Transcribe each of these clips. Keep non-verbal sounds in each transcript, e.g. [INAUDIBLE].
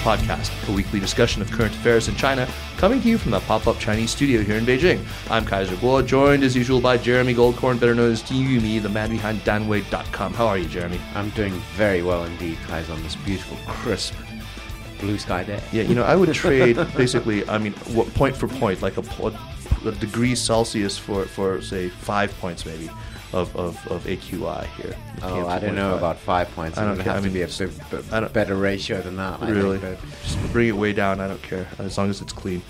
podcast, a weekly discussion of current affairs in China, coming to you from the pop up Chinese studio here in Beijing. I'm Kaiser Guo, joined as usual by Jeremy Goldkorn, better known as Ji Mi, the man behind Danwei.com. How are you, Jeremy? I'm doing very well indeed, Kaiser, on this beautiful, crisp blue sky day. Yeah, you know, I would trade [LAUGHS] basically, I mean, point for point, like a, a degree Celsius for, for, say, five points maybe of, of, of AQI here. Oh, I don't know about five points. I don't have I mean, to be a better ratio than that. Really? Think, Just bring it way down. I don't care as long as it's clean.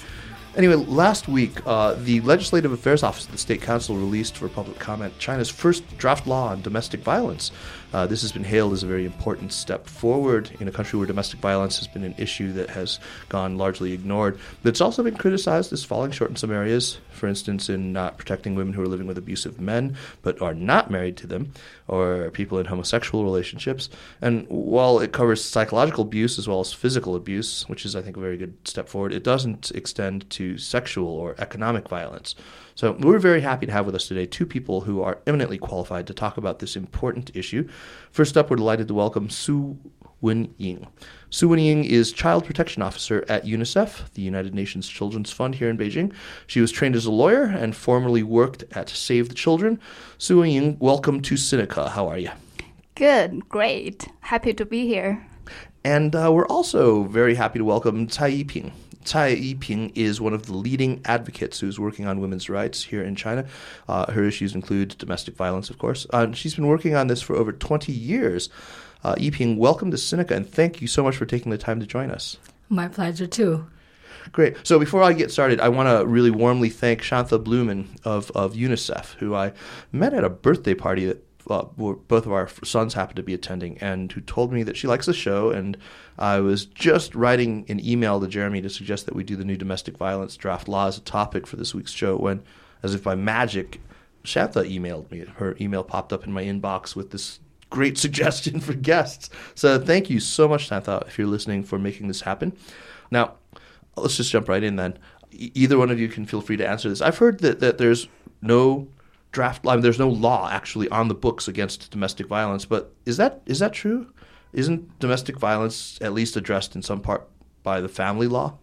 Anyway, last week, uh, the Legislative Affairs Office of the State Council released for public comment China's first draft law on domestic violence. Uh, this has been hailed as a very important step forward in a country where domestic violence has been an issue that has gone largely ignored. But it's also been criticized as falling short in some areas, for instance, in not protecting women who are living with abusive men but are not married to them, or people in homosexual relationships. And while it covers psychological abuse as well as physical abuse, which is, I think, a very good step forward, it doesn't extend to sexual or economic violence. So we're very happy to have with us today two people who are eminently qualified to talk about this important issue. First up, we're delighted to welcome Su Wenying. Su Wenying is Child Protection Officer at UNICEF, the United Nations Children's Fund here in Beijing. She was trained as a lawyer and formerly worked at Save the Children. Su Wenying, welcome to Sinica. How are you? Good, great. Happy to be here. And uh, we're also very happy to welcome Cai Yiping. Cai Yiping is one of the leading advocates who's working on women's rights here in China. Uh, her issues include domestic violence, of course. Uh, she's been working on this for over 20 years. Uh, Yiping, welcome to Sinica, and thank you so much for taking the time to join us. My pleasure, too. Great. So before I get started, I want to really warmly thank Shantha Blumen of, of UNICEF, who I met at a birthday party that both of our sons happened to be attending, and who told me that she likes the show. And I was just writing an email to Jeremy to suggest that we do the new domestic violence draft law as a topic for this week's show. When, as if by magic, Shantha emailed me. Her email popped up in my inbox with this great [LAUGHS] suggestion for guests. So thank you so much, Shantha, if you're listening, for making this happen. Now, let's just jump right in then. either one of you can feel free to answer this. I've heard that, that there's no draft. I mean, there's no law actually on the books against domestic violence, but is that is that true? Isn't domestic violence at least addressed in some part by the family law?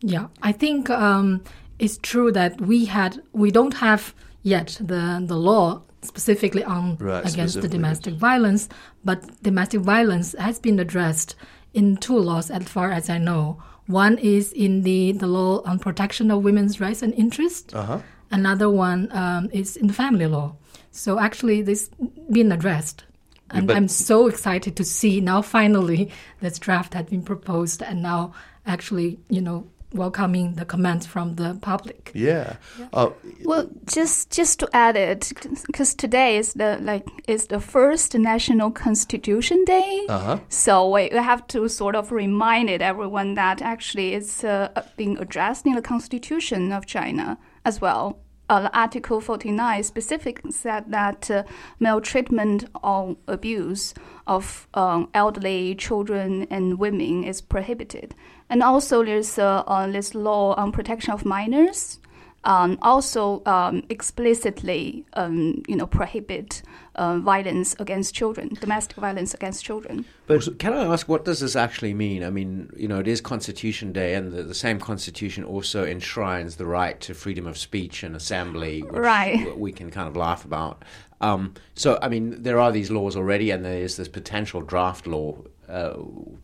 Yeah, I think um, it's true that we had we don't have yet the the law specifically on right, against specifically. the domestic violence, but domestic violence has been addressed in two laws as far as I know. One is in the, the law on protection of women's rights and interests, uh-huh. Another one um, is in the family law. So actually, this been addressed. And I'm so excited to see now finally this draft had been proposed and now actually, you know, welcoming the comments from the public. Yeah. yeah. Uh, well, just just to add it, because today is the like is the first National Constitution Day. Uh-huh. So we, we have to sort of remind it everyone that actually it's uh, being addressed in the Constitution of China as well. Uh, Article 49 specifically said that uh, maltreatment or abuse of um, elderly children and women is prohibited. And also, there's uh, uh this law on protection of minors um, also um, explicitly um, you know prohibit uh, violence against children, domestic violence against children. But can I ask, what does this actually mean? I mean, you know, it is Constitution Day, and the, the same Constitution also enshrines the right to freedom of speech and assembly, which right. we can kind of laugh about. Um, so, I mean, there are these laws already, and there is this potential draft law. Uh,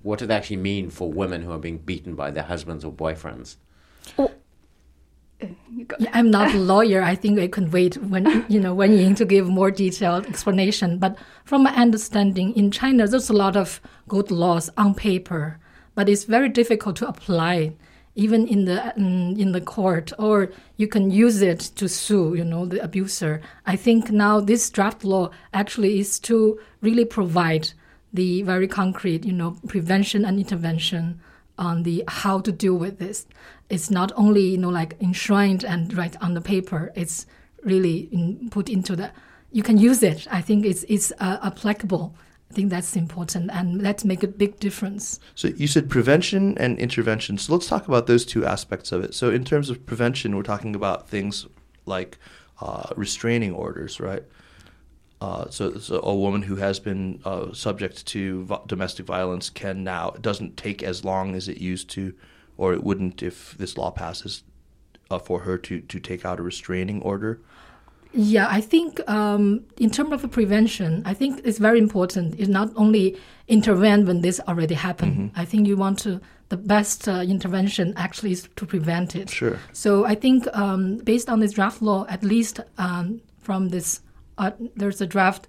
what does it actually mean for women who are being beaten by their husbands or boyfriends? Well, yeah, I'm not a lawyer. I think I can wait when you know when you to give more detailed explanation. But from my understanding, in China, there's a lot of good laws on paper, but it's very difficult to apply, even in the mm, in the court. Or you can use it to sue, you know, the abuser. I think now this draft law actually is to really provide the very concrete, you know, prevention and intervention on the how to deal with this. It's not only you know like enshrined and right on the paper. It's really in, put into the. You can use it. I think it's it's uh, applicable. I think that's important, and let's make a big difference. So you said prevention and intervention. So let's talk about those two aspects of it. So in terms of prevention, we're talking about things like uh, restraining orders, right? Uh, so, so, a woman who has been uh, subject to v- domestic violence can now it doesn't take as long as it used to, or it wouldn't if this law passes, uh, for her to to take out a restraining order. Yeah, I think um, in terms of prevention, I think it's very important. It's not only intervene when this already happened. Mm-hmm. I think you want to the best uh, intervention actually is to prevent it. Sure. So I think um, based on this draft law, at least um, from this, uh, there's a draft.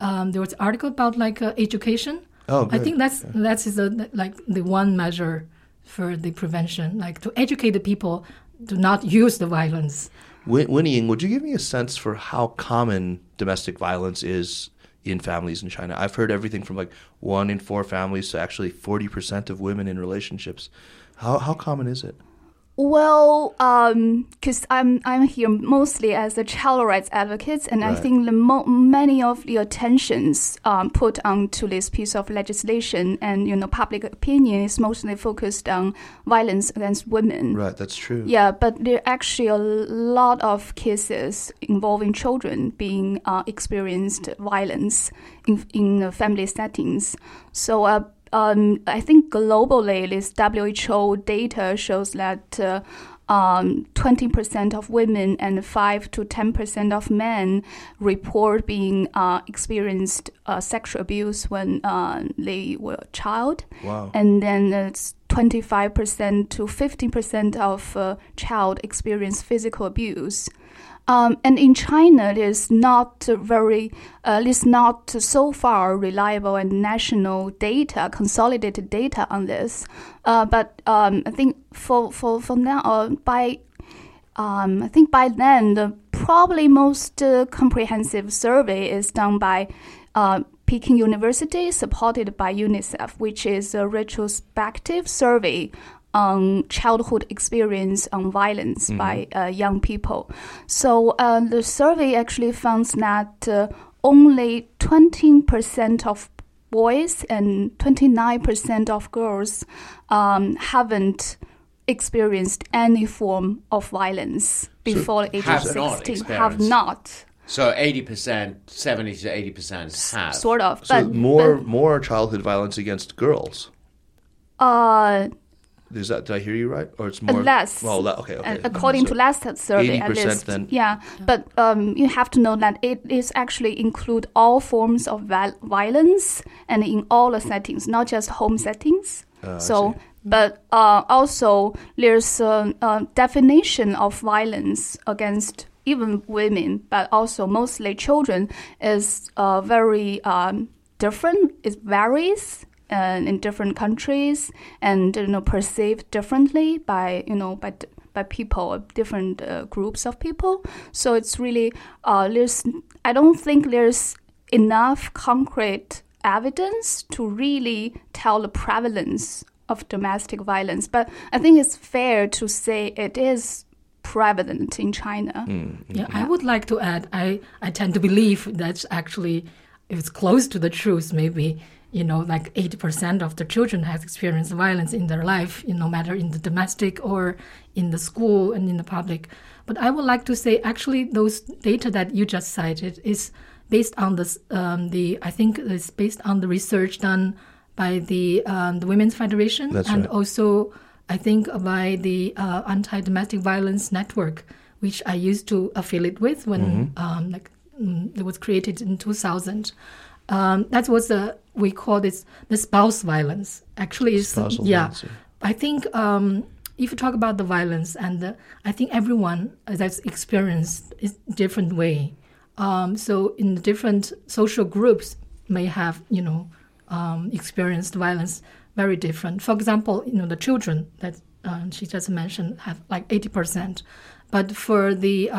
Um, there was an article about like uh, education. Oh, good. I think that's yeah. that's is a, like the one measure for the prevention, like to educate the people to not use the violence. Winnie, Ying, would you give me a sense for how common domestic violence is in families in China? I've heard everything from like one in four families to actually 40% of women in relationships. How, how common is it? Well, because um, I'm I'm here mostly as a child rights advocate, and right. I think the mo- many of the attentions um, put onto this piece of legislation and you know public opinion is mostly focused on violence against women. Right, that's true. Yeah, but there are actually a lot of cases involving children being uh, experienced violence in in family settings. So. Uh, um, I think globally, this WHO data shows that uh, um, 20% of women and 5 to 10% of men report being uh, experienced uh, sexual abuse when uh, they were a child. Wow. And then it's 25% to 15% of uh, child experience physical abuse. Um, and in China, there's not very, uh, there's not so far reliable and national data, consolidated data on this. Uh, but um, I think for for for now, uh, by um, I think by then, the probably most uh, comprehensive survey is done by uh, Peking University, supported by UNICEF, which is a retrospective survey on childhood experience on violence mm-hmm. by uh, young people. So uh, the survey actually found that uh, only 20% of boys and 29% of girls um, haven't experienced any form of violence before so the age of 16. Have not. So eighty percent, seventy to eighty percent have sort of. So but more but, more childhood violence against girls. Uh, is that did I hear you right, or it's more less? Well, okay, okay. according so to last survey, at least, then, yeah. But um, you have to know that it is actually include all forms of violence and in all the settings, not just home settings. Uh, so, but uh, also there's a, a definition of violence against even women, but also mostly children, is uh, very um, different. It varies uh, in different countries and you know perceived differently by you know by by people, different uh, groups of people. So it's really uh, there's I don't think there's enough concrete evidence to really tell the prevalence of domestic violence. But I think it's fair to say it is prevalent in China. Mm, yeah, I would like to add. I I tend to believe that's actually if it's close to the truth, maybe you know, like 80% of the children has experienced violence in their life, you know, no matter in the domestic or in the school and in the public. But I would like to say, actually, those data that you just cited is based on this, um, the I think it's based on the research done by the um, the Women's Federation That's and right. also I think by the uh, Anti-Domestic Violence Network, which I used to affiliate with when mm-hmm. um, like mm, it was created in 2000. Um, that was a we call this the spouse violence. Actually, it's yeah. Violence, yeah. I think um, if you talk about the violence, and the, I think everyone that's experienced is different way. Um, so in the different social groups may have you know um, experienced violence very different. For example, you know the children that uh, she just mentioned have like eighty percent, but for the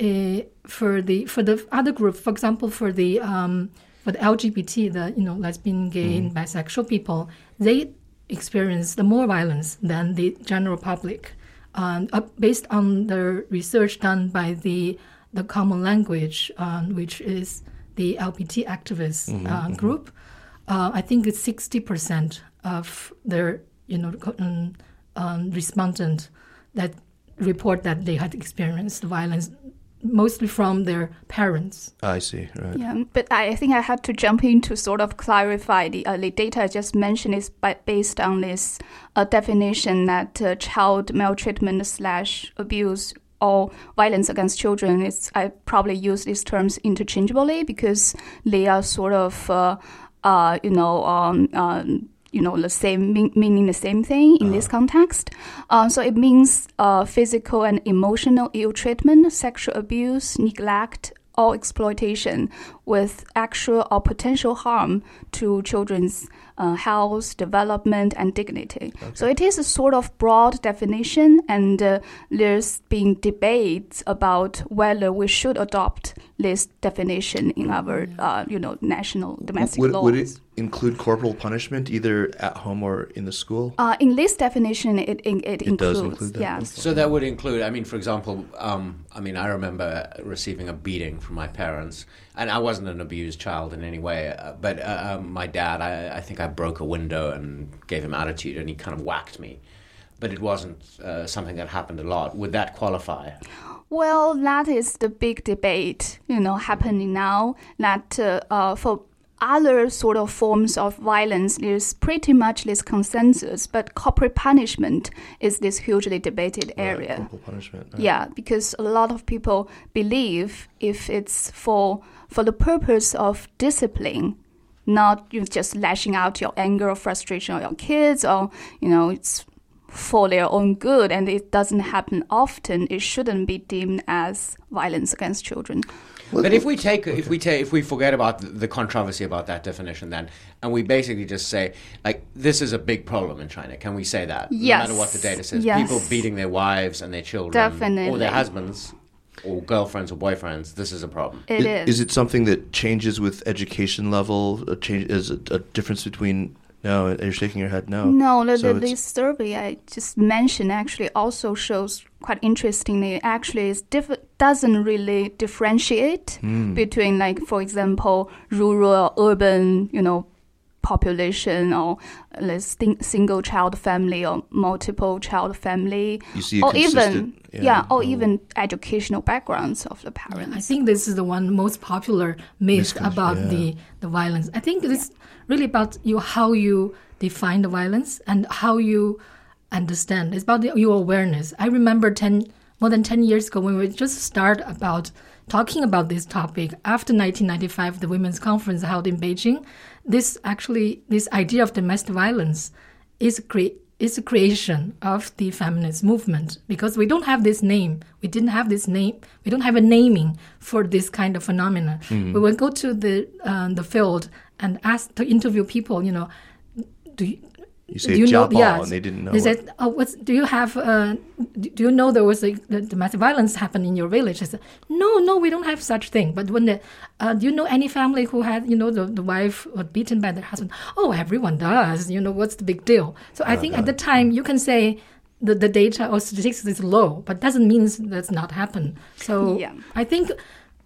uh, for the for the other group, for example, for the um, for the LGBT, the you know lesbian, gay, mm. and bisexual people, they experience the more violence than the general public. Um, uh, based on the research done by the the Common Language, um, which is the LGBT activist mm-hmm, uh, mm-hmm. group, uh, I think it's sixty percent of their you know um, um, respondent that report that they had experienced violence mostly from their parents. I see. Right. Yeah, but I think I had to jump in to sort of clarify the, uh, the data I just mentioned is by, based on this uh, definition that uh, child maltreatment slash abuse or violence against children is I probably use these terms interchangeably because they are sort of uh, uh, you know um, um, you know the same meaning the same thing in uh-huh. this context. Uh, so it means uh, physical and emotional ill treatment, sexual abuse, neglect, or exploitation with actual or potential harm to children's uh, health, development, and dignity. Okay. So it is a sort of broad definition, and uh, there's been debates about whether we should adopt this definition in our, uh, you know, national domestic would, laws. Would it include corporal punishment either at home or in the school? Uh, in this definition, it it, it, it includes. Include that. Yes. So that would include. I mean, for example, um, I mean, I remember receiving a beating from my parents, and I wasn't an abused child in any way. Uh, but uh, um, my dad, I, I, think I broke a window and gave him attitude, and he kind of whacked me. But it wasn't uh, something that happened a lot. Would that qualify? Well, that is the big debate, you know, happening now. That uh, uh, for other sort of forms of violence, there's pretty much this consensus, but corporal punishment is this hugely debated area. Right, corporal punishment. Right. Yeah, because a lot of people believe if it's for for the purpose of discipline, not you just lashing out your anger or frustration on your kids, or you know it's for their own good, and it doesn't happen often. It shouldn't be deemed as violence against children. But if we take okay. if we take if we forget about the controversy about that definition, then and we basically just say like this is a big problem in China. Can we say that? Yes. No matter what the data says, yes. people beating their wives and their children, Definitely. or their husbands, or girlfriends or boyfriends, this is a problem. It is. Is it something that changes with education level? A change is a, a difference between no, you're shaking your head. No. No, the, so the, the survey I just mentioned actually also shows quite interestingly. Actually, it diff- doesn't really differentiate mm. between, like, for example, rural, urban, you know, population or a single child family or multiple child family or even yeah, yeah or oh. even educational backgrounds of the parents i think this is the one most popular myth about yeah. the the violence i think it's really about you how you define the violence and how you understand it's about the, your awareness i remember 10 more than 10 years ago when we just start about talking about this topic after 1995 the women's conference held in beijing this actually this idea of domestic violence is cre- is a creation of the feminist movement because we don't have this name. We didn't have this name. We don't have a naming for this kind of phenomena. Mm-hmm. We will go to the uh, the field and ask to interview people. You know, do you, you say do you know, yeah, and they didn't know. They said, "Oh, what's, do you have? Uh, do you know there was a, the domestic violence happened in your village?" I said, "No, no, we don't have such thing." But when the, uh, do you know any family who had, you know, the, the wife was beaten by their husband? Oh, everyone does. You know, what's the big deal? So I think at the time you can say the, the data or statistics is low, but doesn't mean that's not happen. So yeah. I think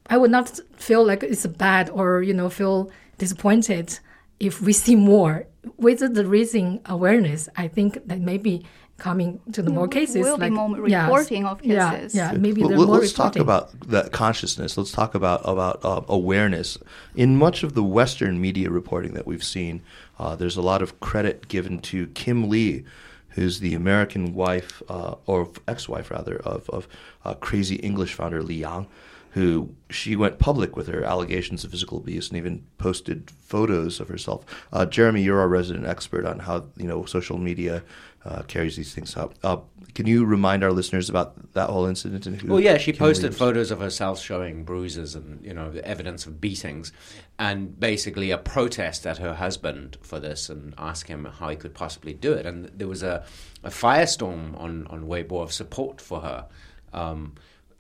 I would not feel like it's bad or you know feel disappointed if we see more with the raising awareness, I think that maybe coming to the more cases, will like be more reporting of cases. Yeah, yeah maybe well, more Let's reporting. talk about that consciousness. Let's talk about about uh, awareness. In much of the Western media reporting that we've seen, uh, there's a lot of credit given to Kim Lee, who's the American wife uh, or ex-wife rather of of uh, crazy English founder Li Yang who she went public with her allegations of physical abuse and even posted photos of herself. Uh, Jeremy, you're our resident expert on how you know social media uh, carries these things out. Uh, can you remind our listeners about that whole incident? And well, yeah, she posted photos of herself showing bruises and you know evidence of beatings, and basically a protest at her husband for this, and ask him how he could possibly do it. And there was a, a firestorm on on Weibo of support for her. Um,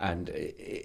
and uh,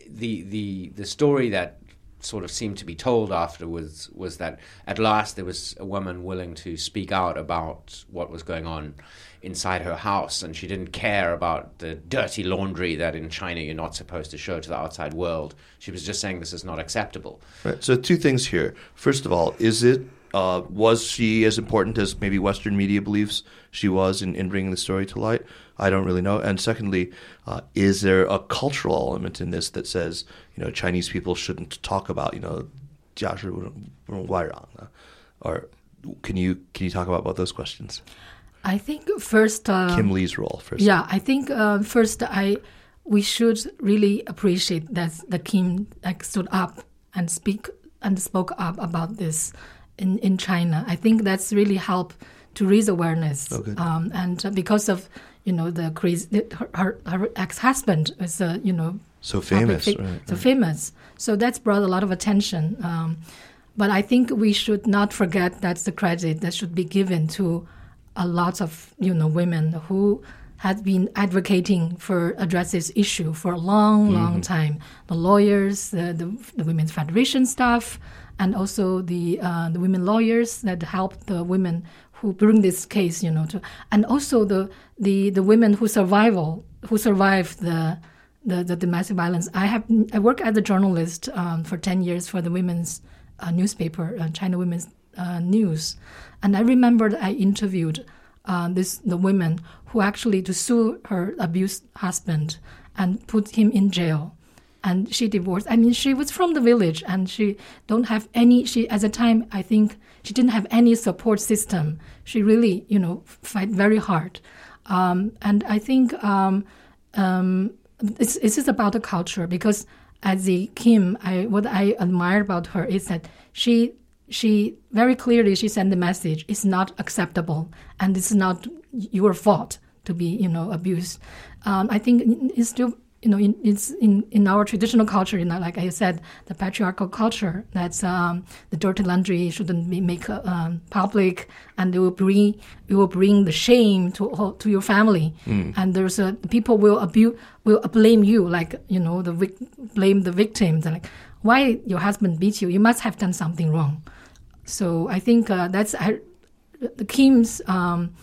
the the the story that sort of seemed to be told afterwards was that at last there was a woman willing to speak out about what was going on inside her house and she didn't care about the dirty laundry that in China you're not supposed to show to the outside world. She was just saying this is not acceptable. Right. So two things here. First of all, is it uh, was she as important as maybe Western media believes she was in, in bringing the story to light? I don't really know. And secondly, uh, is there a cultural element in this that says you know Chinese people shouldn't talk about you know 家事不不外让呢？Or can you can you talk about both those questions? I think first uh, Kim Lee's role first. Yeah, I think uh, first I we should really appreciate that the Kim Lee stood up and speak and spoke up about this in, in China. I think that's really helped to raise awareness. Oh, um, and because of you know the crazy her, her ex husband is uh, you know so famous, right, so right. famous. So that's brought a lot of attention. Um, but I think we should not forget that's the credit that should be given to a lot of you know women who had been advocating for address this issue for a long, long mm-hmm. time. The lawyers, the, the, the, Women's Federation staff, and also the uh, the women lawyers that help the women who bring this case, you know, to, and also the the the women who survival who survived the the, the domestic violence. I have I work as a journalist um, for ten years for the women's uh, newspaper, uh, China Women's uh, News, and I remember I interviewed uh, this the women who actually to sue her abused husband and put him in jail and she divorced. I mean she was from the village and she don't have any she at the time i think she didn't have any support system. She really you know fight very hard. Um, and i think um, um, it's, it's just about the culture because as the kim I, what i admire about her is that she she very clearly she sent the message it's not acceptable and it's not your fault to be you know abused. Um, i think it's still you know, in, it's in, in our traditional culture, you know, like I said, the patriarchal culture, that's um, the dirty laundry shouldn't be make uh, um, public, and it will bring it will bring the shame to to your family, mm. and there's a people will abuse will blame you, like you know, the blame the victims, like why your husband beat you, you must have done something wrong. So I think uh, that's I, the Kim's um,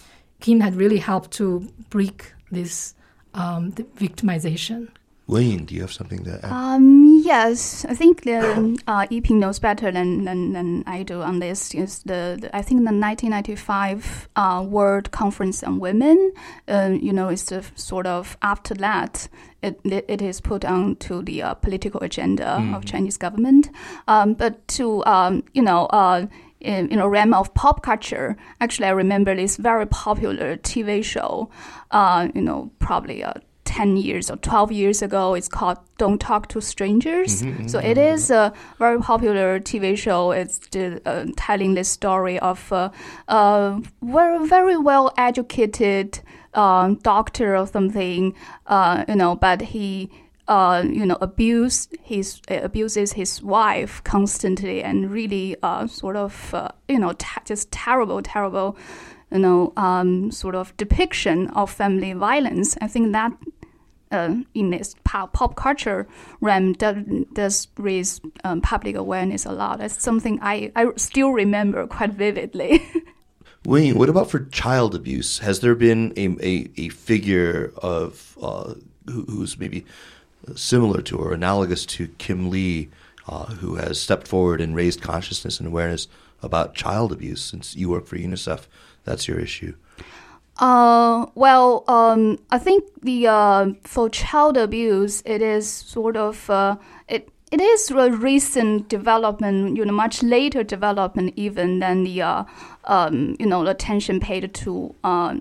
Kim had really helped to break this um, the victimization. Wayne, do you have something to add? Um, yes, I think the, [COUGHS] uh, Yiping knows better than, than, than I do on this. Is the, the I think the 1995 uh, World Conference on Women, uh, you know, is the sort of after that it, it is put onto the uh, political agenda mm. of Chinese government. Um, but to um, you know. Uh, in, in a realm of pop culture, actually, I remember this very popular TV show, uh, you know, probably uh, 10 years or 12 years ago. It's called Don't Talk to Strangers. Mm-hmm, mm-hmm so it mm-hmm. a very popular TV show. It's uh, telling the story of a uh, very, very well educated uh, doctor or something, uh, you know, but he uh, you know, abuse his uh, abuses his wife constantly, and really uh, sort of uh, you know just terrible, terrible, you know, um, sort of depiction of family violence. I think that. Uh, in this pop, pop culture realm, does, does raise um, public awareness a lot. That's something I, I still remember quite vividly. [LAUGHS] Wayne, what about for child abuse? Has there been a, a, a figure of uh, who, who's maybe similar to or analogous to Kim Lee, uh, who has stepped forward and raised consciousness and awareness about child abuse. Since you work for UNICEF, that's your issue. Uh, well, um, I think the uh, for child abuse, it is sort of uh, it it is a recent development, you know, much later development even than the uh, um, you know attention paid to uh,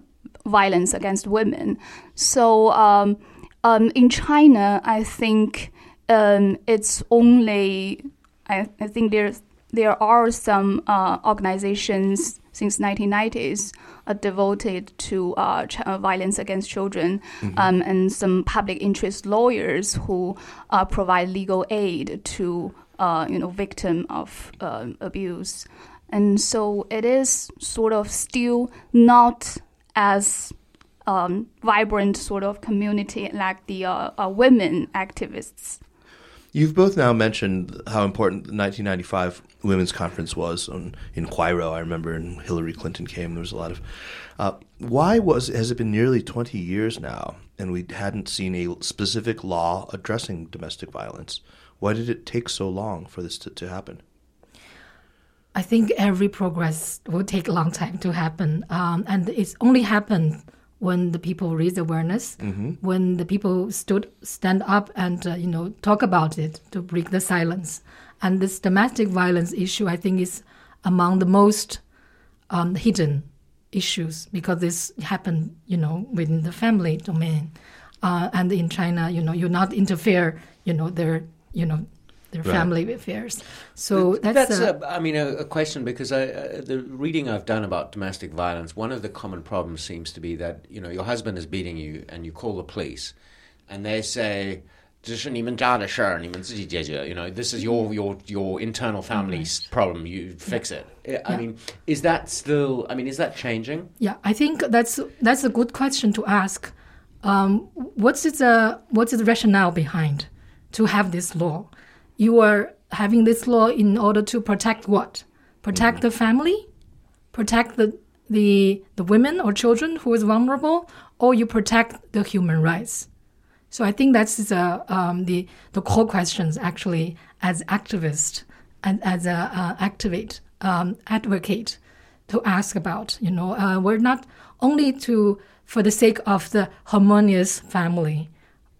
violence against women. So. Um, um, in China, I think um, it's only I, I, think there's there are some uh, organizations since 1990s uh, devoted to uh, ch- uh, violence against children, mm-hmm. um, and some public interest lawyers who uh, provide legal aid to uh, you know victim of abuse, and so it is sort of still not as um, vibrant sort of community like the uh, uh, women activists. You've both now mentioned how important the 1995 Women's Conference was on, in Huairou. I remember when Hillary Clinton came, there was a lot of. Uh, why was has it been nearly 20 years now, and we hadn't seen a specific law addressing domestic violence? Why did it take so long for this to, to happen? I think every progress will take a long time to happen, um, and it's only happened when the people raise awareness, mm-hmm. when the people stood stand up and uh, you know talk about it to break the silence. And this domestic violence issue, I think, is among the most um, hidden issues because this happened, you know, within the family domain. Uh, and in China, you know, you not interfere, you know, their, you know, their right. family affairs. So that's, that's a, a, I mean, a, a question because I, uh, the reading I've done about domestic violence, one of the common problems seems to be that you know your husband is beating you and you call the police, and they say. You know, this is your your your internal mm-hmm. family's right. problem. You fix yeah. it. I yeah. mean, is that still? I mean, is that changing? Yeah, I think that's that's a good question to ask. Um, what's the uh, what's the rationale behind to have this law? You are having this law in order to protect what? Protect mm-hmm. the family, protect the the the women or children who is vulnerable, or you protect the human rights. So I think that's the um, the the core questions actually as activist and as a uh, activate um, advocate to ask about. You know, uh, we're not only to for the sake of the harmonious family.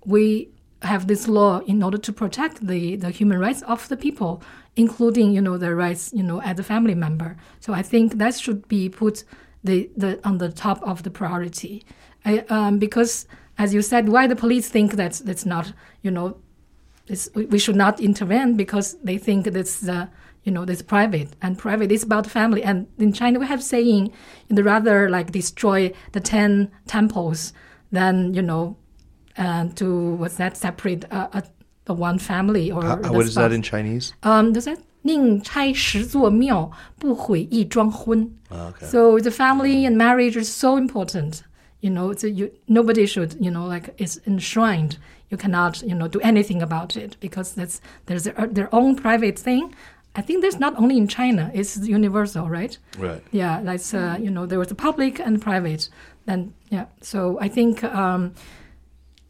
We have this law in order to protect the, the human rights of the people, including you know the rights you know as a family member. So I think that should be put the, the on the top of the priority, I, um, because as you said, why the police think that's that's not you know, we should not intervene because they think that's the you know that's private and private is about family. And in China we have saying, rather like destroy the ten temples than you know, uh, to what's that separate uh, the one family or How, what is that in Chinese? Um, does that 宁拆十座庙，不毁一桩婚. Okay. So the family and marriage is so important you know, so you, nobody should, you know, like it's enshrined. You cannot, you know, do anything about it because that's there's a, their own private thing. I think that's not only in China; it's universal, right? Right. Yeah, that's uh, you know there was a public and private. Then yeah, so I think um,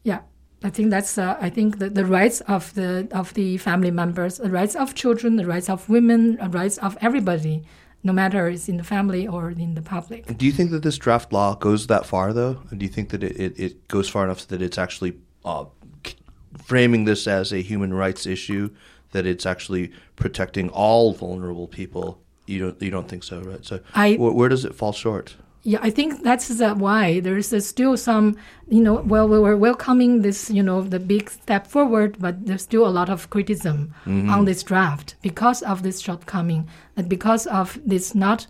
yeah, I think that's uh, I think the, the rights of the of the family members, the rights of children, the rights of women, the rights of everybody no matter it's in the family or in the public. Do you think that this draft law goes that far, though? Do you think that it, it, it goes far enough that it's actually uh, framing this as a human rights issue, that it's actually protecting all vulnerable people? You don't you don't think so, right? So I, wh- where does it fall short? Yeah, I think that's the why there is still some, you know, well, we were welcoming this, you know, the big step forward, but there's still a lot of criticism mm-hmm. on this draft because of this shortcoming and because of this not,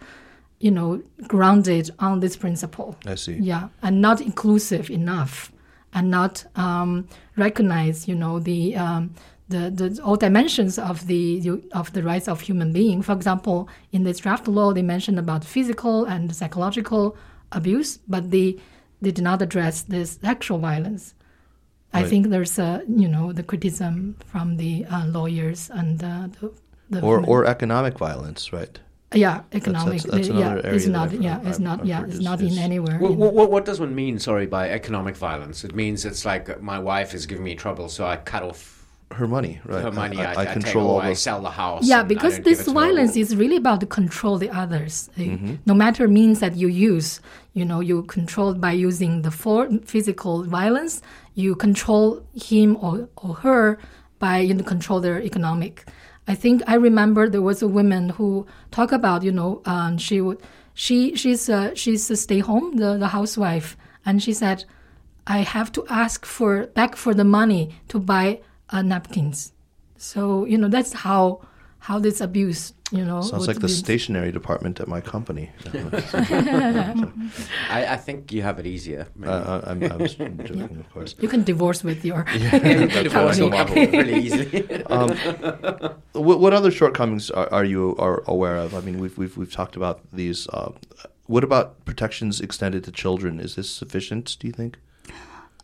you know, grounded on this principle. I see. Yeah, and not inclusive enough, and not um, recognize, you know, the um, the, the all dimensions of the of the rights of human being. For example, in this draft law, they mentioned about physical and psychological abuse, but they they did not address this sexual violence. Right. I think there's a you know the criticism from the uh, lawyers and uh, the, the or or economic violence, right? Yeah, economic. That's, that's, that's yeah, it's not. Yeah, it's not. I've yeah, it's not in anywhere. What, what, what, does one mean? Sorry, by economic violence? It means it's like my wife is giving me trouble, so I cut off her money, right? Her money. I, I, I, I control all. I sell the house. Yeah, because this violence is really about to control the others. Mm-hmm. No matter means that you use, you know, you control by using the for physical violence. You control him or, or her by you know, control their economic. I think I remember there was a woman who talked about, you know, um, she would, she she's a, she's a stay home, the the housewife, and she said, I have to ask for back for the money to buy uh, napkins. So you know that's how how this abuse you know sounds like the stationery department at my company. [LAUGHS] [LAUGHS] I, I, think you have it easier. Uh, I'm, I'm joking, yeah. of course. You can divorce with your [LAUGHS] yeah, divorce really easily. um, what, what, other shortcomings are, are, you are aware of? I mean, we've we've we've talked about these. Uh, what about protections extended to children? Is this sufficient? Do you think?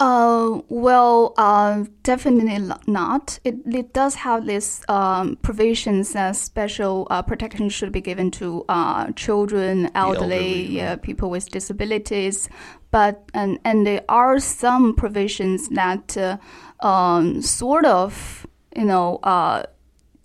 Uh, well, uh, definitely not. It, it does have this um, provisions that special uh, protection should be given to uh, children, elderly, yeah, people with disabilities. But and and there are some provisions that uh, um, sort of you know uh,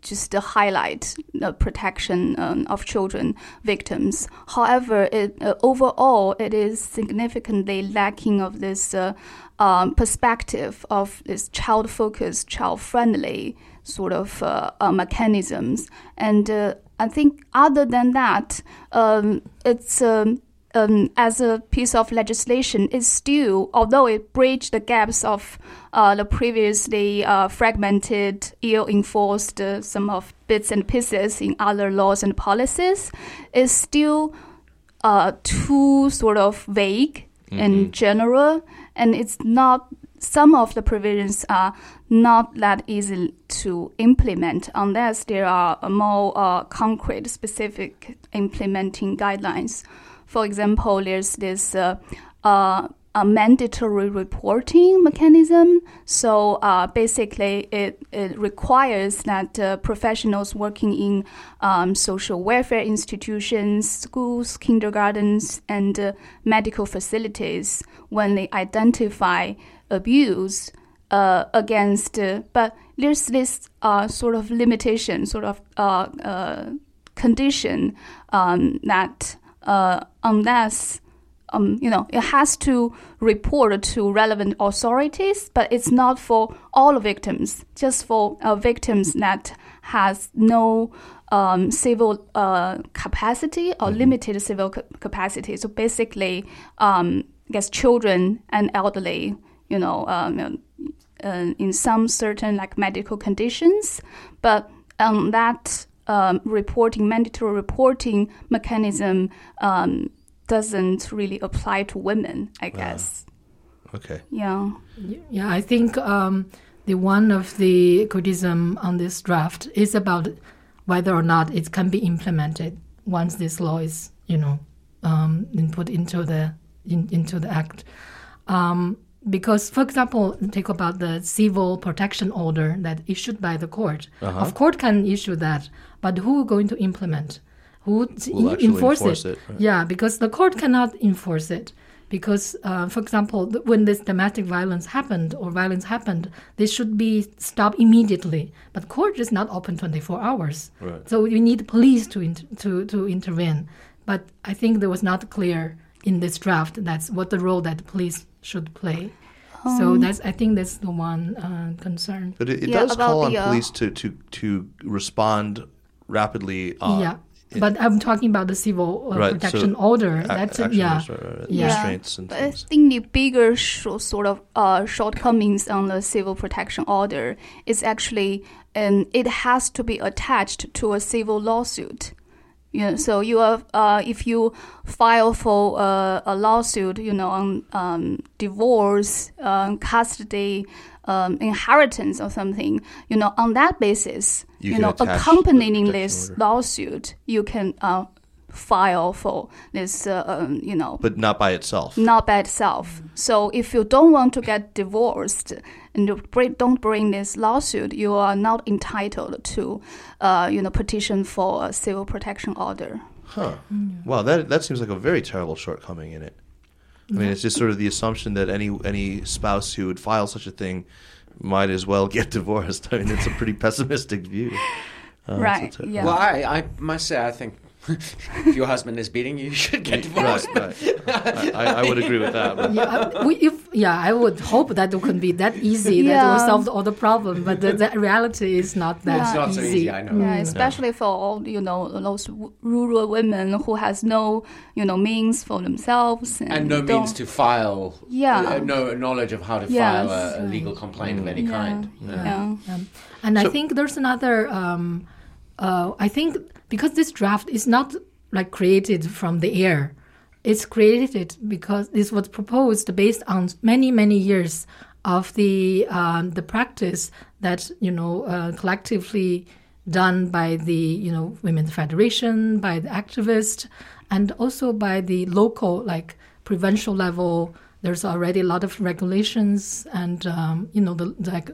just to highlight the protection um, of children victims. However, it, uh, overall, it is significantly lacking of this uh, um, perspective of this child-focused, child-friendly sort of uh, uh, mechanisms. And uh, I think other than that, um, it's um, um, as a piece of legislation is still, although it bridged the gaps of uh, the previously uh, fragmented, ill-enforced uh, some of bits and pieces in other laws and policies, is still uh, too sort of vague mm-hmm. and general, and it's not. Some of the provisions are not that easy to implement unless there are more uh, concrete, specific implementing guidelines. For example, there's this uh, uh, a mandatory reporting mechanism. So uh, basically, it, it requires that uh, professionals working in um, social welfare institutions, schools, kindergartens, and uh, medical facilities, when they identify abuse uh, against, uh, but there's this uh, sort of limitation, sort of condition um, that unless um, you know, it has to report to relevant authorities, but it's not for all victims, just for uh, victims that has no um, civil uh, capacity or mm-hmm. limited civil ca- capacity. So basically, um, I guess children and elderly, you know, um, uh, in some certain like medical conditions, but um, that um, reporting, mandatory reporting mechanism um, doesn't really apply to women, I guess. Uh, okay. Yeah. Yeah, I think um, the one of the criticism on this draft is about whether or not it can be implemented once this law is, you know, um, put into the in, into the act. Um, because, for example, take about the civil protection order that issued by the court. Uh-huh. Of court can issue that, but who going to implement? Who will enforce, enforce, it? it right. Yeah, because the court cannot enforce it. Because, uh, for example, when this domestic violence happened or violence happened, this should be stopped immediately. But court is not open 24 hours, right. so you need police to inter- to to intervene. But I think there was not clear in this draft that's what the role that police should play. Um, so that's I think that's the one uh, concern. But it, it yeah, does call on the, uh, police to, to to respond rapidly. Uh, yeah. But I'm talking about the civil uh, right, protection so order. That's a, yeah, right, right, yeah. Restraints and but I think the bigger sh- sort of uh, shortcomings on the civil protection order is actually, um, it has to be attached to a civil lawsuit. You know, so you are, uh, if you file for uh, a lawsuit, you know, on um, divorce, um, custody, um, inheritance or something, you know, on that basis, you, you know, accompanying this order. lawsuit, you can uh, file for this, uh, um, you know. But not by itself. Not by itself. So if you don't want to get divorced and you don't bring this lawsuit, you are not entitled to, uh, you know, petition for a civil protection order. Huh. Mm. Wow, that that seems like a very terrible shortcoming in it. I mean, it's just sort of the assumption that any any spouse who would file such a thing might as well get [LAUGHS] divorced. I mean, it's a pretty pessimistic view. Uh, right. Yeah. Well, I, I must say, I think if your husband is beating you, you should get divorced. Right, right. I, I, would agree with that. Yeah, we, if, yeah, I would hope that it could be that easy yeah. that will solve all the problem, but the, the reality is not that it's not easy. So easy I know. Yeah, especially for all you know those rural women who has no you know means for themselves and, and no means to file. Yeah, uh, no knowledge of how to yes. file a, a, legal complaint mm. of any yeah. kind. Yeah, yeah. and so, I think there's another. Um, uh, I think because this draft is not like created from the air. It's created because this was proposed based on many many years of the um, the practice that you know uh, collectively done by the you know women's federation, by the activists, and also by the local like provincial level. There's already a lot of regulations, and um, you know the like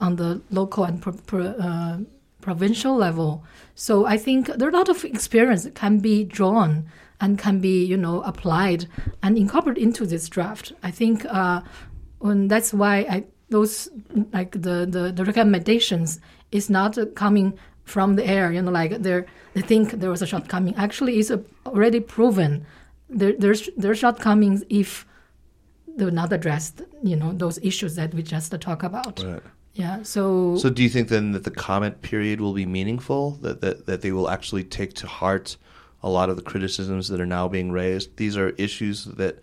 on the local and pro, pro, uh, provincial level. So I think there are a lot of experience that can be drawn and can be, you know, applied and incorporated into this draft. I think uh, and that's why I, those like the, the, the recommendations is not coming from the air. You know, like they they think there was a shortcoming. Actually, it's already proven there, there's there's shortcomings if they're not addressed. You know, those issues that we just talked about. Right. Yeah. So. So do you think then that the comment period will be meaningful? That that that they will actually take to heart a lot of the criticisms that are now being raised? These are issues that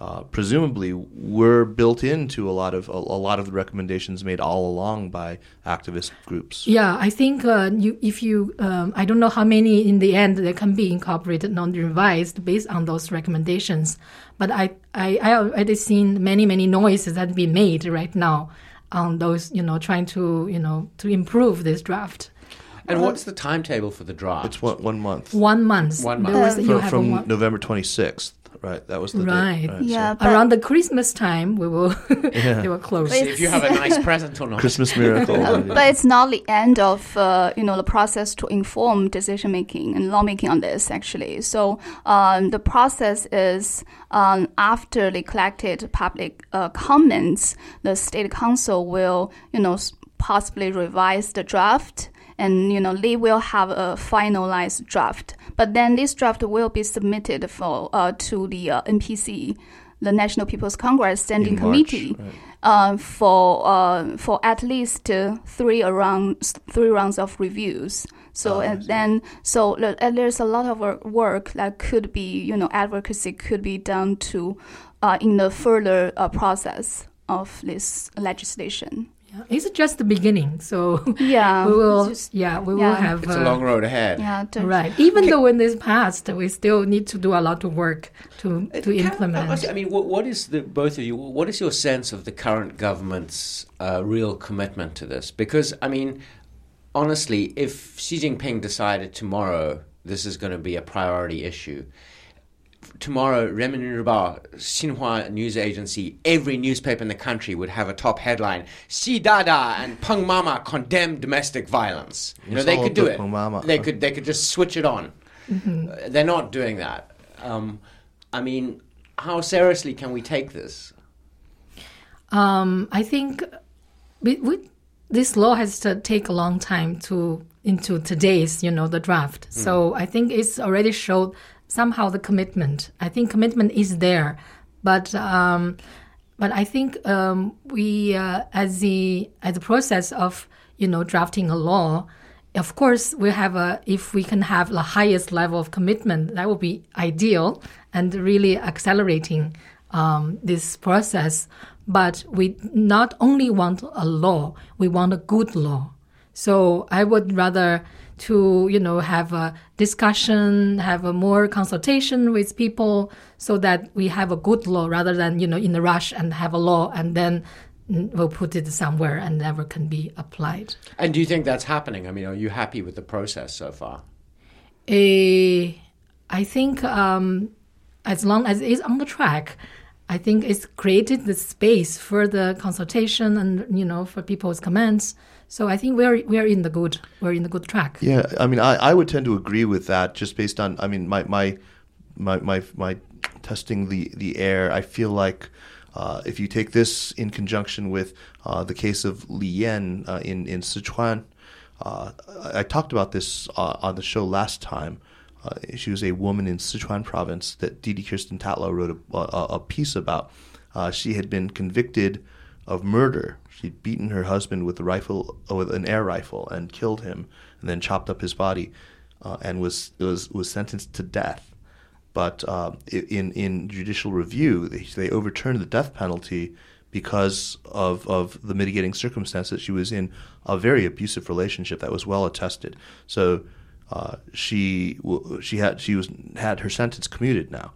uh, presumably were built into a lot of a, a, lot of the recommendations made all along by activist groups. Yeah, I think uh, you, if you, um, I don't know how many in the end that can be incorporated, non-revised based on those recommendations, but I, I, I already seen many, many noises that be made right now on those, you know, trying to, you know, to improve this draft. And what's the timetable for the draft? It's one, one month. One month. One month. For, from November 26th right? That was the right. Date, right yeah, so. around the Christmas time, we will [LAUGHS] yeah. they will close. If you have a nice [LAUGHS] present or not. Christmas miracle. uh, but it's not the end of uh, you know the process to inform decision making and lawmaking on this actually. So um, the process is um, after they collected public uh, comments, the state council will you know possibly revise the draft and you know they will have a finalized draft. But then this draft will be submitted for uh, to the uh, NPC, the National People's Congress Standing Committee, right. uh, for uh, for at least uh, three rounds three rounds of reviews. So oh, and then so there's a lot of work that could be you know advocacy could be done to uh, in the further process of this legislation. Yeah, it's just the beginning. [LAUGHS] So yeah, we will. Just, yeah, we yeah. will have. It's uh, a long road ahead. Yeah, right. Even though in this past, we still need to do a lot of work to to Can implement. I, I mean, what, what is the both of you? What is your sense of the current government's uh, real commitment to this? Because I mean, honestly, if Xi Jinping decided tomorrow this is going to be a priority issue tomorrow, Renmin Ribao, Xinhua news agency, every newspaper in the country would have a top headline: Xi Dada and Peng Mama condemn domestic violence. You know, they could do it. They could they could just switch it on. Mm-hmm. Uh, they're not doing that. Um, I mean, how seriously can we take this? Um, I think we, we, this law has to take a long time to into today's, you know, the draft. Mm. So I think it's already showed somehow the commitment. I think commitment is there, but um, but I think um, we uh, as the as the process of you know drafting a law. Of course, we have a. If we can have the highest level of commitment, that would be ideal and really accelerating um, this process. But we not only want a law, we want a good law. So I would rather to you know have a discussion, have a more consultation with people, so that we have a good law rather than you know in a rush and have a law and then we'll put it somewhere and never can be applied. And do you think that's happening? I mean, are you happy with the process so far? Uh, I think um, as long as it's on the track, I think it's created the space for the consultation and you know for people's comments. So I think we're we're in the good we're in the good track. Yeah, I mean, I, I would tend to agree with that, just based on I mean my my my my, my testing the the air. I feel like. Uh, if you take this in conjunction with uh, the case of Li Yan uh, in in Sichuan, uh, I talked about this uh, on the show last time. Uh, she was a woman in Sichuan province that Didi Kirsten Tatlow wrote a, a, a piece about. she had been convicted of murder. She'd beaten her husband with a rifle, uh, with an air rifle, and killed him, and then chopped up his body, uh, and was was was sentenced to death. But uh, in in judicial review, they, they overturned the death penalty because of of the mitigating circumstances. She was in a very abusive relationship that was well attested. So. Uh, she she had she was had her sentence commuted now,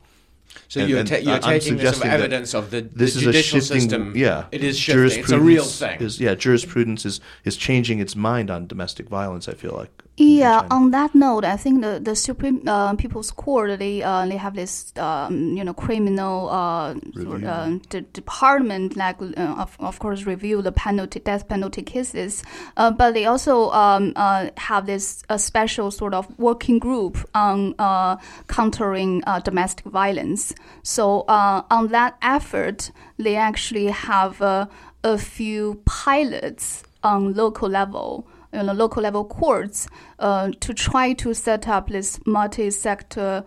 so and, you're, ta- you're taking this evidence of the, this the judicial shifting, system. Yeah, it is shifting. It's a real thing. Is, yeah, jurisprudence is, is changing its mind on domestic violence. I feel like. Yeah. On that note, I think the the Supreme uh, People's Court they uh, they have this um, you know criminal uh, uh the department like uh, of of course review the penalty death penalty cases, uh, but they also um, have this a special sort of working group on countering domestic violence. So on that effort, they actually have a few pilots on local level you know, local level courts uh, to try to set up this multi-sector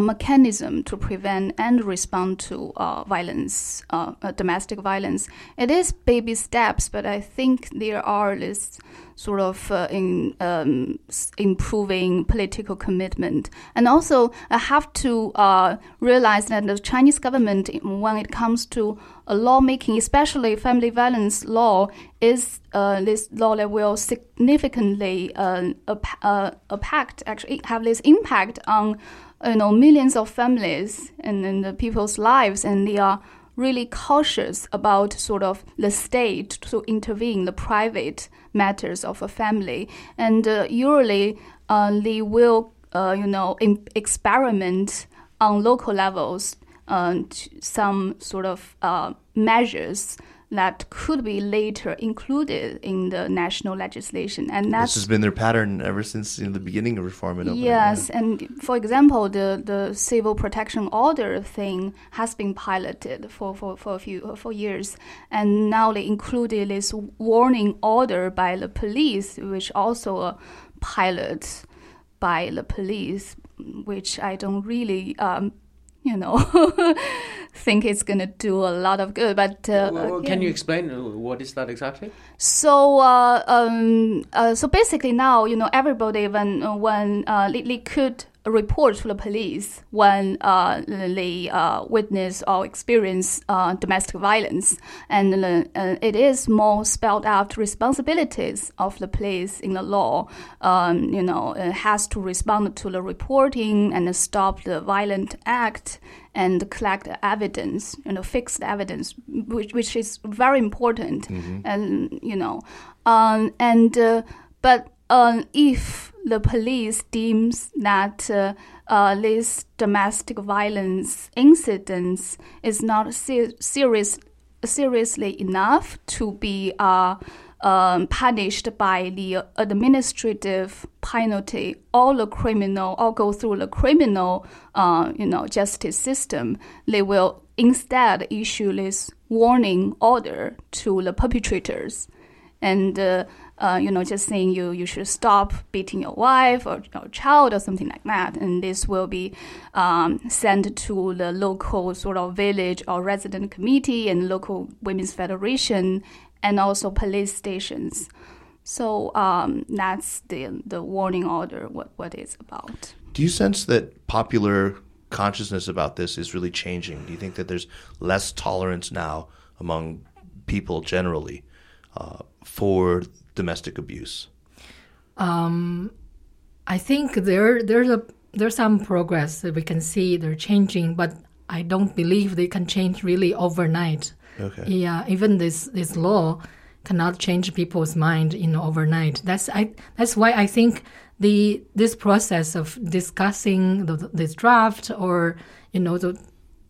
mechanism to prevent and respond to uh, violence, uh, uh, domestic violence. It is baby steps, but I think there are this sort of uh, in um, improving political commitment. And also, I have to uh, realize that the Chinese government, when it comes to lawmaking, especially family violence law, is this law that will significantly impact, actually have this impact on you know millions of families and, and the people's lives, and they are really cautious about sort of the state to intervene the private matters of a family, and uh, usually uh, they will uh, you know experiment on local levels uh, some sort of uh, measures that could be later included in the national legislation. And that's, this has been their pattern ever since you know, the beginning of reform. And yes, yeah. and for example, the, the civil protection order thing has been piloted for, for, for a few for years, and now they included this warning order by the police, which also a pilot by the police, which I don't really. Um, you know, [LAUGHS] think it's going to do a lot of good. But uh, well, can you explain uh, what is that exactly? So, uh, um, uh, so basically now, you know, everybody when when uh, they, they could report to the police when uh, they uh, witness or experience uh, domestic violence. And uh, it is more spelled out responsibilities of the police in the law. Um, you know, it has to respond to the reporting and stop the violent act and collect evidence, you know, fix the evidence, which, which is very important. Mm-hmm. And, you know, um, and, uh, but uh, if the police deems that uh, uh, this domestic violence incidents is not ser- serious, seriously enough to be uh, um, punished by the administrative penalty or the criminal or go through the criminal uh, you know justice system they will instead issue this warning order to the perpetrators. And uh, you know, just saying you you should stop beating your wife or your child or something like that, and this will be um, sent to the local sort of village or resident committee and local women's federation, and also police stations. So um, that's the the warning order. What what it's about. Do you sense that popular consciousness about this is really changing? Do you think that there's less tolerance now among people generally uh, for domestic abuse? Um, I think there there's a there's some progress that we can see. They're changing, but I don't believe they can change really overnight. Okay. Yeah, even this this law cannot change people's mind you know overnight. That's I that's why I think the this process of discussing the, this draft or you know the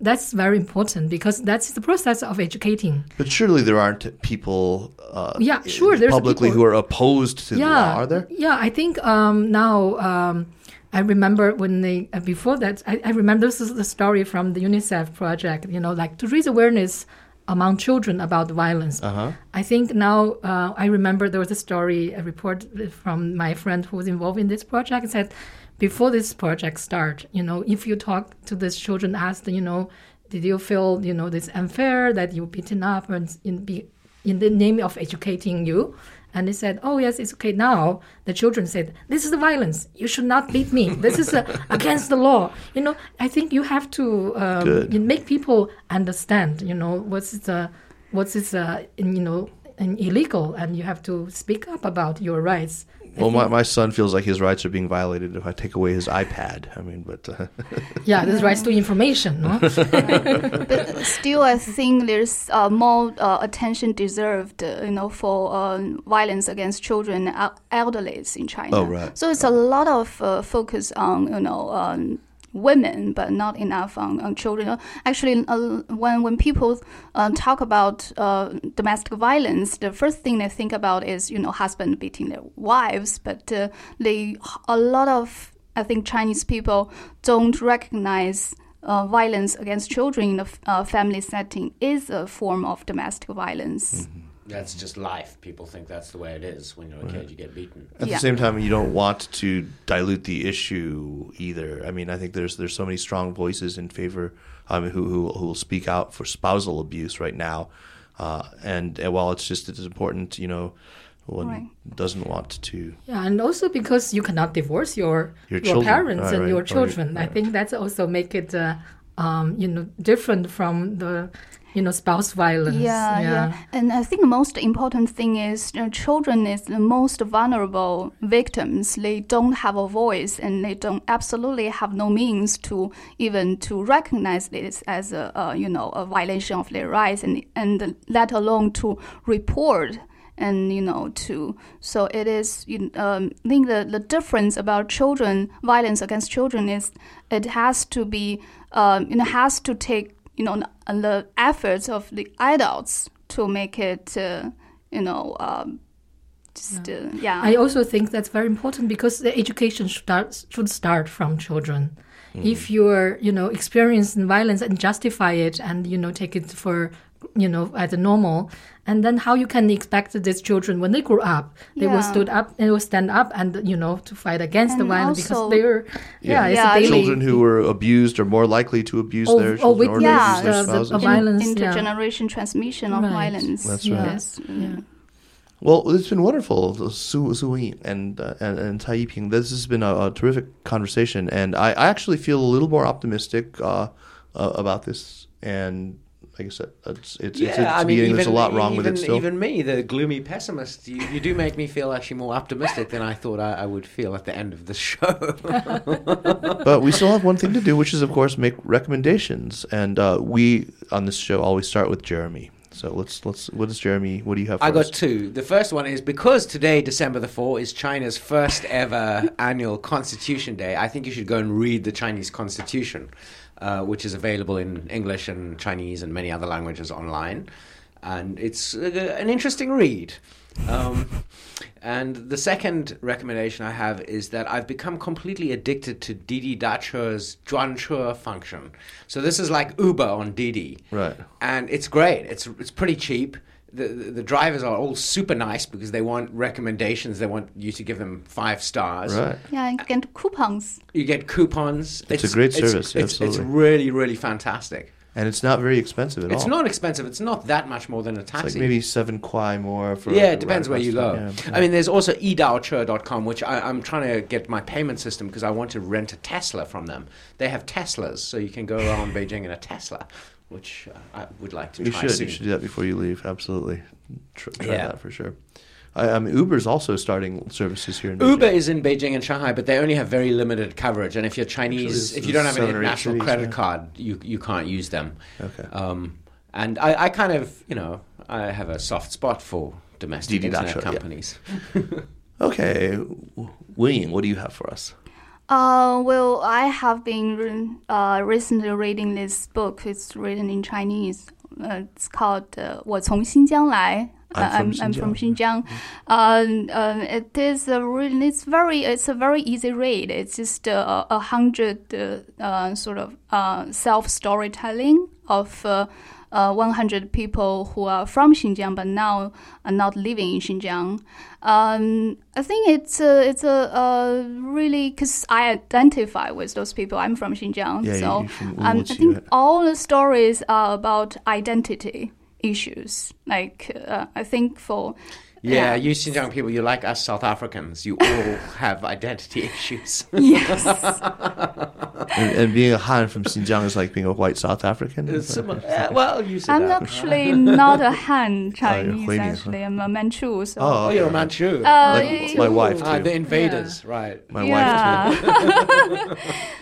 that's very important because that's the process of educating. But surely there aren't people, uh, yeah, sure, there's publicly people. who are opposed to yeah, the law, are there? Yeah, I think um, now. Um, I remember when they uh, before that. I, I, remember this is the story from the UNICEF project. You know, like to raise awareness among children about violence. Uh-huh. I think now uh, I remember there was a story, a report from my friend who was involved in this project said before this project start, you know, if you talk to these children, ask, you know, did you feel, you know, this unfair that you beaten up and in be in the name of educating you? And they said, "Oh yes, it's okay." Now the children said, "This is the violence. You should not beat me. This is uh, [LAUGHS] against the law." You know, I think you have to um, make people understand. You know, what's the what's is uh, you know illegal, and you have to speak up about your rights. Well, my, my son feels like his rights are being violated if I take away his iPad. I mean, but uh, [LAUGHS] yeah, there's rights to information, no? [LAUGHS] but still, I think there's uh, more uh, attention deserved, uh, you know, for uh, violence against children, and elderlies in China. Oh, right. So it's a lot of uh, focus on, you know. Um, women, but not enough on, on children. Actually, uh, when when people uh, talk about uh, domestic violence, the first thing they think about is you know husband beating their wives, but uh, they a lot of I think Chinese people don't recognize. Uh, violence against children in a uh, family setting is a form of domestic violence. Mm-hmm. That's just life. People think that's the way it is. When you're a kid, you get beaten. At Yeah. the same time, you don't want to dilute the issue either. I mean, I think there's there's so many strong voices in favor, um, who who who will speak out for spousal abuse right now, uh, and, and while it's just it's important, you know, one Right. doesn't want to. Yeah, and also because you cannot divorce your Your your, children, parents right, and right, your or your- children. I think that's also make it, uh, um, you know, different from the, you know, spouse violence. Yeah, yeah, And I think the most important thing is uh, children is the most vulnerable victims. They don't have a voice, and they don't absolutely have no means to even to recognize this as a, a you know a violation of their rights, and and let alone to report and you know to so it is you, um, I think the, the difference about children violence against children is it has to be um, it has to take you know the efforts of the adults to make it uh, you know um, just uh, yeah. I also think that's very important because the education should start, should start from children. If you're, you know, experiencing violence and justify it and, you know, take it for, you know, as a normal, and then how you can expect these children, when they grow up, they will stood up, they will stand up and, you know, to fight against the violence also- because they're, yeah, it's Yeah, a daily. Children who were abused are more likely to abuse their children or witness to Yeah. abuse their the- the- spouses. the In- violence, yeah. intergeneration transmission of Right. violence That's right. yes Yeah. Well, it's been wonderful, Su Su and, uh, and and Cai Yiping. This has been a, a terrific conversation, and I, I actually feel a little more optimistic uh, uh, about this. And like I said, it's it's, it's, it's I mean, even, There's a lot wrong even, with it still. Even me, the gloomy pessimist, you, you do make me feel actually more optimistic than I thought I, I would feel at the end of the show. [LAUGHS] but we still have one thing to do, which is, of course, make recommendations. And uh, we on this show always start with Jeremy. So let's let's. What is Jeremy? What do you have? For I got two. The first one is because today, December the 4th, is China's first ever [LAUGHS] annual Constitution Day. I think you should go and read the Chinese Constitution, uh, which is available in English and Chinese and many other languages online. And it's uh, an interesting read. Um, and the second recommendation I have is that I've become completely addicted to Didi Dache's Zhuanche function. So this is like Uber on Didi Right. and it's great. It's it's pretty cheap. The, the the drivers are all super nice because they want recommendations. They want you to give them five stars. Right. yeah and get coupons You get coupons. It's a great service, It's, it's absolutely. really really fantastic. And it's not very expensive at It's all. It's not expensive. It's not that much more than a It's taxi. like maybe seven kwai more for. yeah, it depends where you go. town. Yeah. I mean, there's also edaoche.com, which I, I'm trying to get my payment system because I want to rent a Tesla from them. They have Teslas, so you can go around [LAUGHS] Beijing in a Tesla, which uh, I would like to You try should. soon. You should do that before you leave. Absolutely. Tr- try Yeah. that for sure. I, I mean, Uber's also starting services here in Uber Beijing. is in Beijing and Shanghai, but they only have very limited coverage. And if you're Chinese, Actually, if you don't have an seven or eight international cities, credit yeah. card, you you can't use them. Okay. Um, and I, I kind of, you know, I have a soft spot for domestic Didi internet Dacho, yeah. companies. [LAUGHS] Okay, Wing, what do you have for us? Uh, well, I have been uh, recently reading this book. It's written in Chinese. Uh, it's called uh, 我从新疆来. I'm Uh, from I'm, from Xinjiang. Xinjiang. Um, um, it is a really, it's very, it's a very easy read. It's just uh, a hundred uh, uh, sort of uh, self storytelling of uh, uh, 100 people who are from Xinjiang but now are not living in Xinjiang. Um, I think it's a, it's a, uh really because I identify with those people. I'm from Xinjiang, Yeah, so from um, I think all the stories are about identity issues. Like uh, I think for Yeah, you Xinjiang people, you're like us South Africans. You all [LAUGHS] have identity issues. yes, [LAUGHS] And, and being a Han from Xinjiang is like being a white South African. It's similar. Yeah, well, you said I'm that. actually [LAUGHS] not a Han Chinese. Huining, actually, I'm a Manchu. So Oh, Oh, you're a Manchu. Uh, Like my wife Ah, too. the invaders, right. My wife yeah.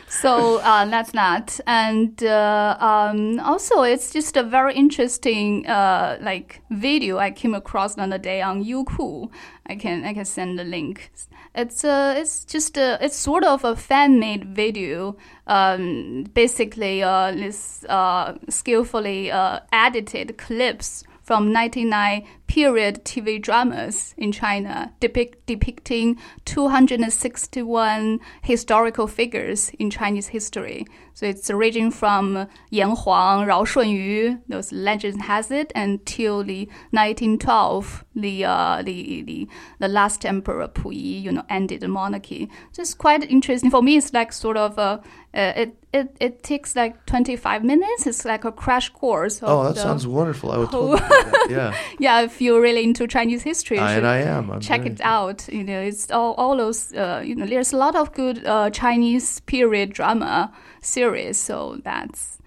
so uh, that's that, and uh, um, also it's just a very interesting uh, like video I came across the other day on Youku. I can I can send the link. It's uh, it's just a, it's sort of a fan made video. Um, basically, uh, this uh, skillfully uh, edited clips from 99 period TV dramas in China depict, depicting 261 historical figures in Chinese history. So it's ranging from Yan Huang, Yao Shunyu, those legends has it, until the 1912, the, uh, the, the, the last emperor Pu Yi, you know, ended the monarchy. So it's quite interesting. For me, it's like sort of, uh, uh, it, it, it takes like 25 minutes. It's like a crash course. oh, that sounds wonderful. I would totally that. [LAUGHS] Yeah. yeah, if you're really into Chinese history, I, and I am. I'm check it out. You know, it's all, all those, uh, you know, there's a lot of good uh, Chinese period drama series. So that's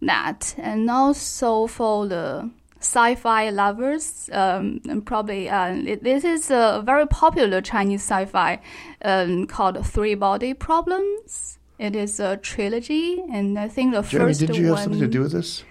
that. And also for the sci-fi lovers, um, and probably uh, it, this is a very popular Chinese sci-fi um, called Three Body Problems. It is a trilogy, and I think the Jeremy, first did you one, have something to do with this?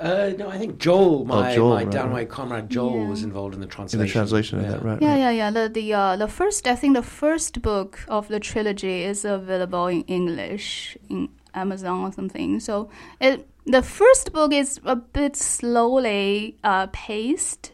Uh, no, I think Joel, my, oh, Joel, my right, downright right. comrade Joel, Yeah. was involved in the translation. In the translation yeah. of that, right? Yeah, right. yeah, yeah. The the uh, the first, I think, the first book of the trilogy is available in English in Amazon or something. So it the first book is a bit slowly uh, paced,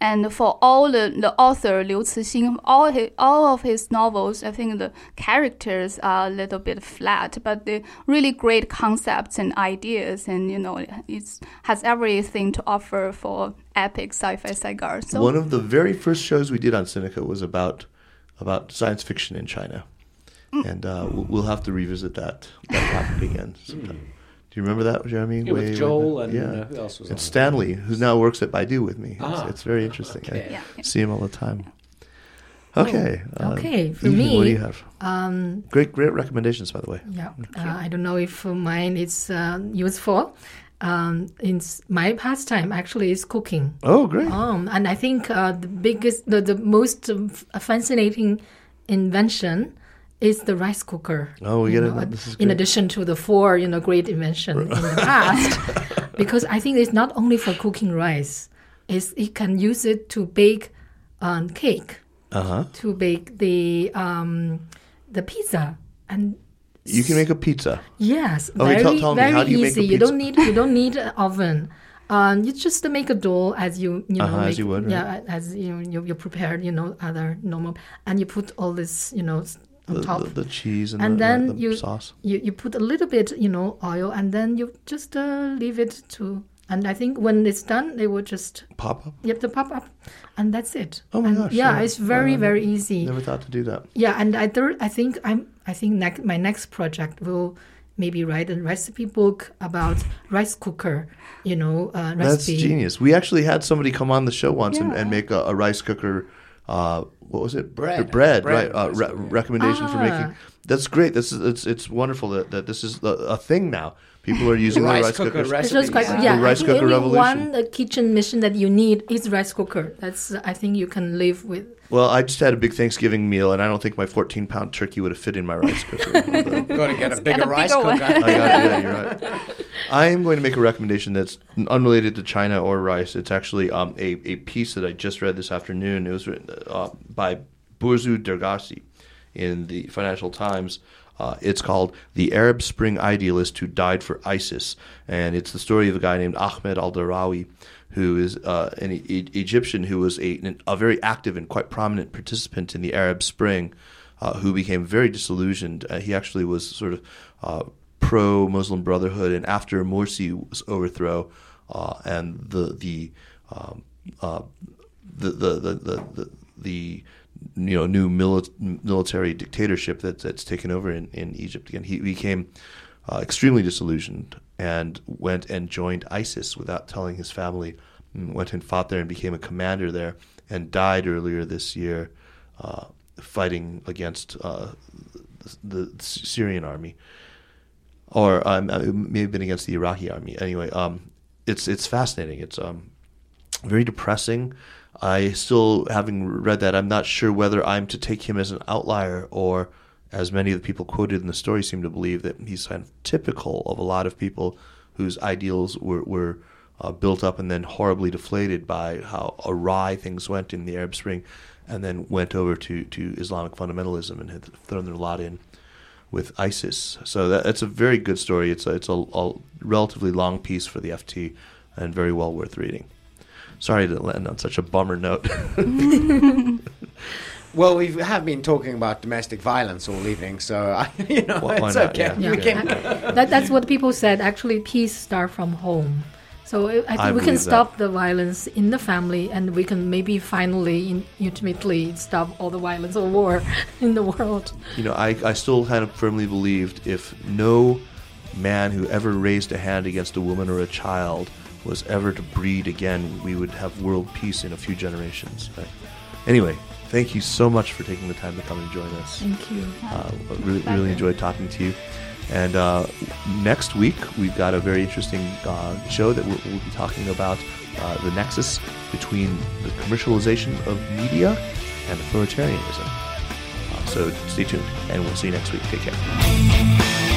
and for all the the author Liu Cixin, all his, all of his novels, I think the characters are a little bit flat, but the really great concepts and ideas, and you know, it has everything to offer for epic sci-fi saga. So One of the very first shows we did on Sinica was about about science fiction in China, Mm. and uh, we'll, we'll have to revisit that that topic again sometime. Do you remember that, Jeremy? Yeah, Way- with Joel back? and yeah. uh, who else was and it? Stanley, who now works at Baidu with me. It's, Ah, it's very interesting. okay. I yeah. see him all the time. Okay. uh, Okay, for Evie, what do you have? Um, Great, great recommendations, by the way. yeah, uh, I don't know if mine is uh, useful. Um, in my pastime, actually, is cooking. Oh, great. Um, and I think uh, the biggest, the, the most um, fascinating invention is the rice cooker. Oh, we get it. know, This is in addition to the four, you know, great invention in the past, [LAUGHS] because I think it's not only for cooking rice. It's, it can use it to bake um, cake, Uh huh. to bake the um, the pizza, and You can make a pizza. Yes, Okay, very tell- tell me, very how do you make a easy. You don't need you don't need an oven. Um, you just make a dough as you you know Uh-huh, as you would, right? yeah as you you you prepared you know other normal and you put all this you know on The, top. the, the cheese and, And the, then the, the you- sauce. you you put a little bit you know oil and then you just uh, leave it to and I think when it's done they will just Pop up. you the pop up and that's it. Oh my And gosh, Yeah, yeah. it's very Uh, very easy. Never thought to do that. Yeah, and I thir- I think I'm I think next my next project will maybe write a recipe book about rice cooker, you know, uh, That's recipe. genius. We actually had somebody come on the show once and, and make a, a rice cooker. Uh, what was it? Bread. Bread, Bread, right? Uh, re- recommendation for Ah. making. That's great. This is it's it's wonderful that, that this is a, a thing now. People are using the Rice rice cooker cookers. recipe. It's just quite Yeah. yeah. The rice cooker only revolution. one uh, kitchen mission that you need is rice cooker. That's I think you can live with. Well, I just had a big Thanksgiving meal, and I don't think my 14 pound turkey would have fit in my rice cooker. Although- Got to get a bigger a rice bigger cooker. I got it. Yeah, you're [LAUGHS] right. I am going to make a recommendation that's unrelated to China or rice. It's actually um, a, a piece that I just read this afternoon. It was written uh, by Borzou Daragahi in the Financial Times. Uh, it's called The Arab Spring Idealist Who Died for ISIS. And it's the story of a guy named Ahmed al Darawi, who is uh, an e- Egyptian who was a, a very active and quite prominent participant in the Arab Spring uh, who became very disillusioned. Uh, he actually was sort of uh, pro Muslim Brotherhood, and after Morsi's overthrow uh, and the the, um, the, the, the the the the you know new mili- military dictatorship that, that's taken over in, in Egypt again, he became uh, extremely disillusioned and went and joined ISIS without telling his family. Went and fought there and became a commander there, and died earlier this year uh, fighting against uh, the, the Syrian army, or um, it may have been against the Iraqi army. Anyway, um, it's it's fascinating. It's um, very depressing. I still, having read that, I'm not sure whether I'm to take him as an outlier or, as many of the people quoted in the story seem to believe, that he's kind of typical of a lot of people whose ideals were, were uh, built up and then horribly deflated by how awry things went in the Arab Spring, and then went over to, to Islamic fundamentalism and had thrown their lot in with ISIS. So that, that's a very good story. It's a, it's a, a relatively long piece for the FT and very well worth reading. Sorry to end on such a bummer note. [LAUGHS] [LAUGHS] Well, we have been talking about domestic violence all evening, so [LAUGHS] you know well, it's not? okay. Yeah. Yeah. that, that's what people said. Actually, peace starts from home. So I think I we can stop that. the violence in the family, and we can maybe finally, in, ultimately, stop all the violence or war in the world. You know, I, I still kind of firmly believed if no man who ever raised a hand against a woman or a child was ever to breed again, we would have world peace in a few generations. Anyway, thank you so much for taking the time to come and join us. Thank you. Uh, really, really enjoyed talking to you. And uh, next week, we've got a very interesting uh, show that we'll, we'll, be talking about uh, the nexus between the commercialization of media and authoritarianism. Uh, so stay tuned, and we'll see you next week. Take care.